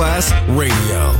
Masterclass Radio,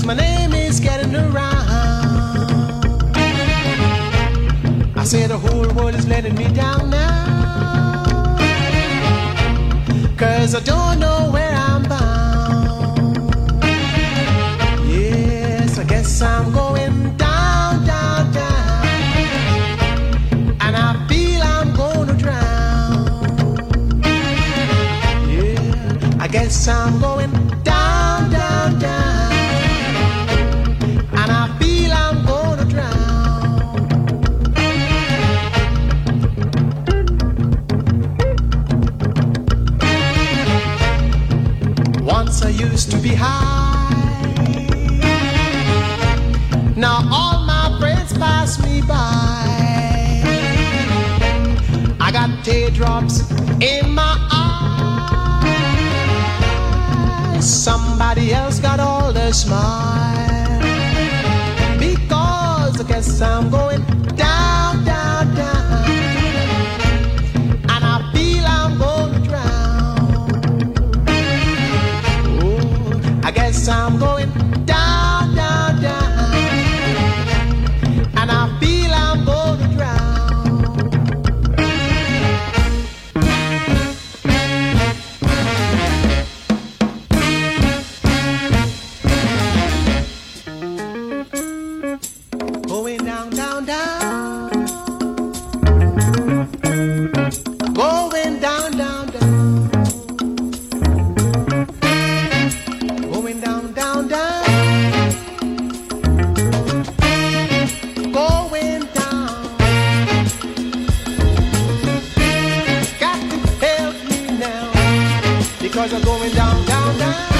Cause my name is getting around. I say the whole world is letting me down now. Cause I don't know where I'm bound. Yes, I guess I'm going down, down, down. And I feel I'm gonna drown. Yeah, I guess I'm going used to be high. Now all my friends pass me by. I got teardrops in my eyes. Somebody else got all the smile. Because I guess I'm going Because I'm going down, down. Down,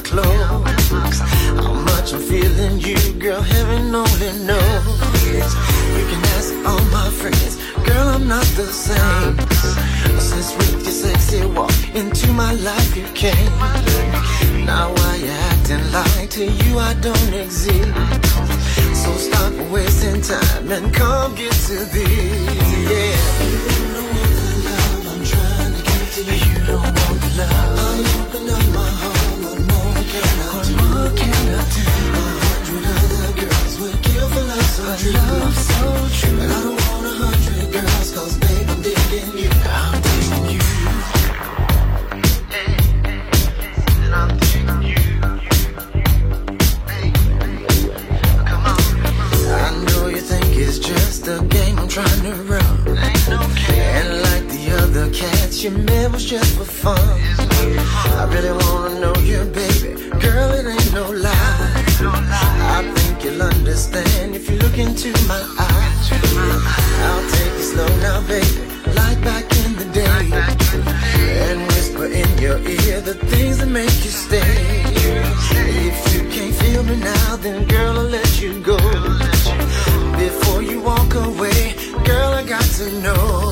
Girl, I'm much am feeling you, girl heaven only knows. You can ask all my friends, girl, I'm I'm not the same. Since with your sexy walk into my life you came. Now why you acting like to you I don't exist? So stop wasting time and come get to this. Yeah. I know you think it's just a game. I'm tryna run. Ain't no case. And like the other cats, your man was just for fun. I really wanna know you, baby. Girl, it ain't no lie. You'll understand if you look into my eyes. I'll take it slow now, baby, like back in the day. And whisper in your ear the things that make you stay. If you can't feel me now, then girl, I'll let you go. Before you walk away, girl, I got to know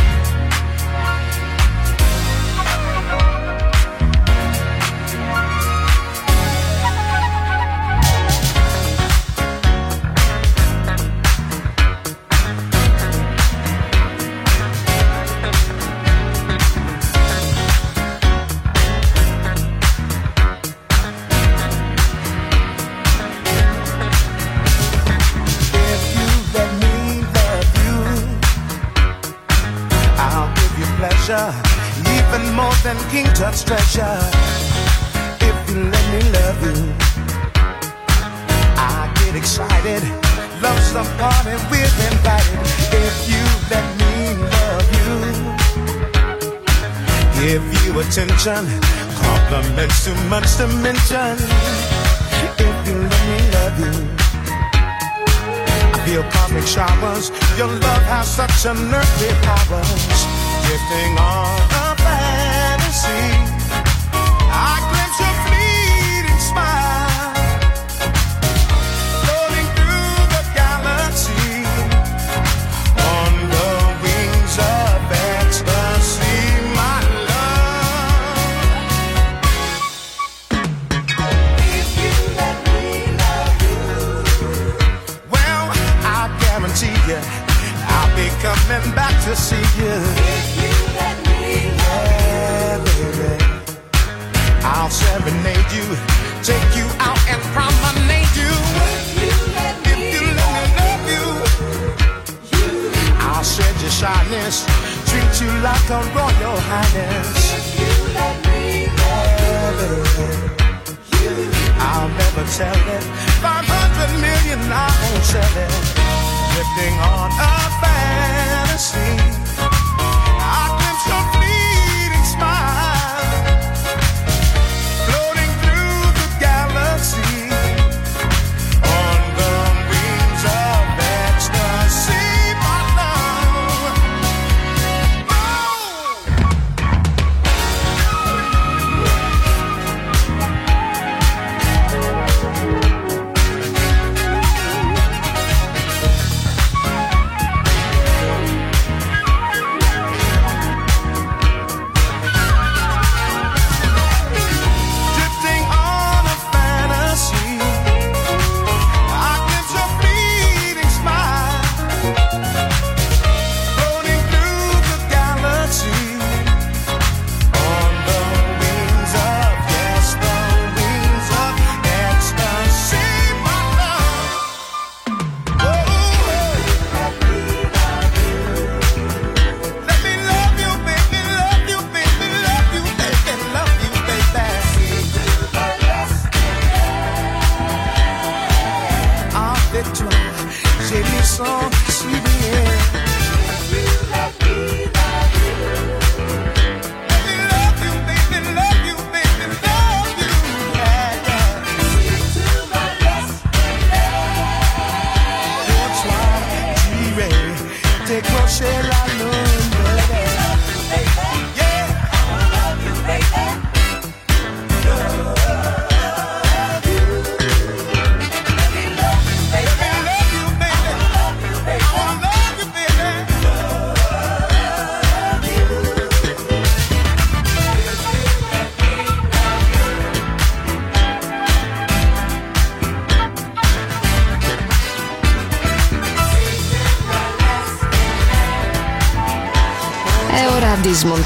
Attention, compliments too much to mention. If you let me love you. I feel cosmic showers. Your love has such unearthly powers. Drifting on a fantasy. To see you. If you let me yeah, baby. I'll serenade you, take you out and promenade you. If you let me love you, I'll shed your shyness, treat you like a royal highness. If you let me baby. I'll never tell it. Five hundred million, I won't sell it. Drifting on a fantasy.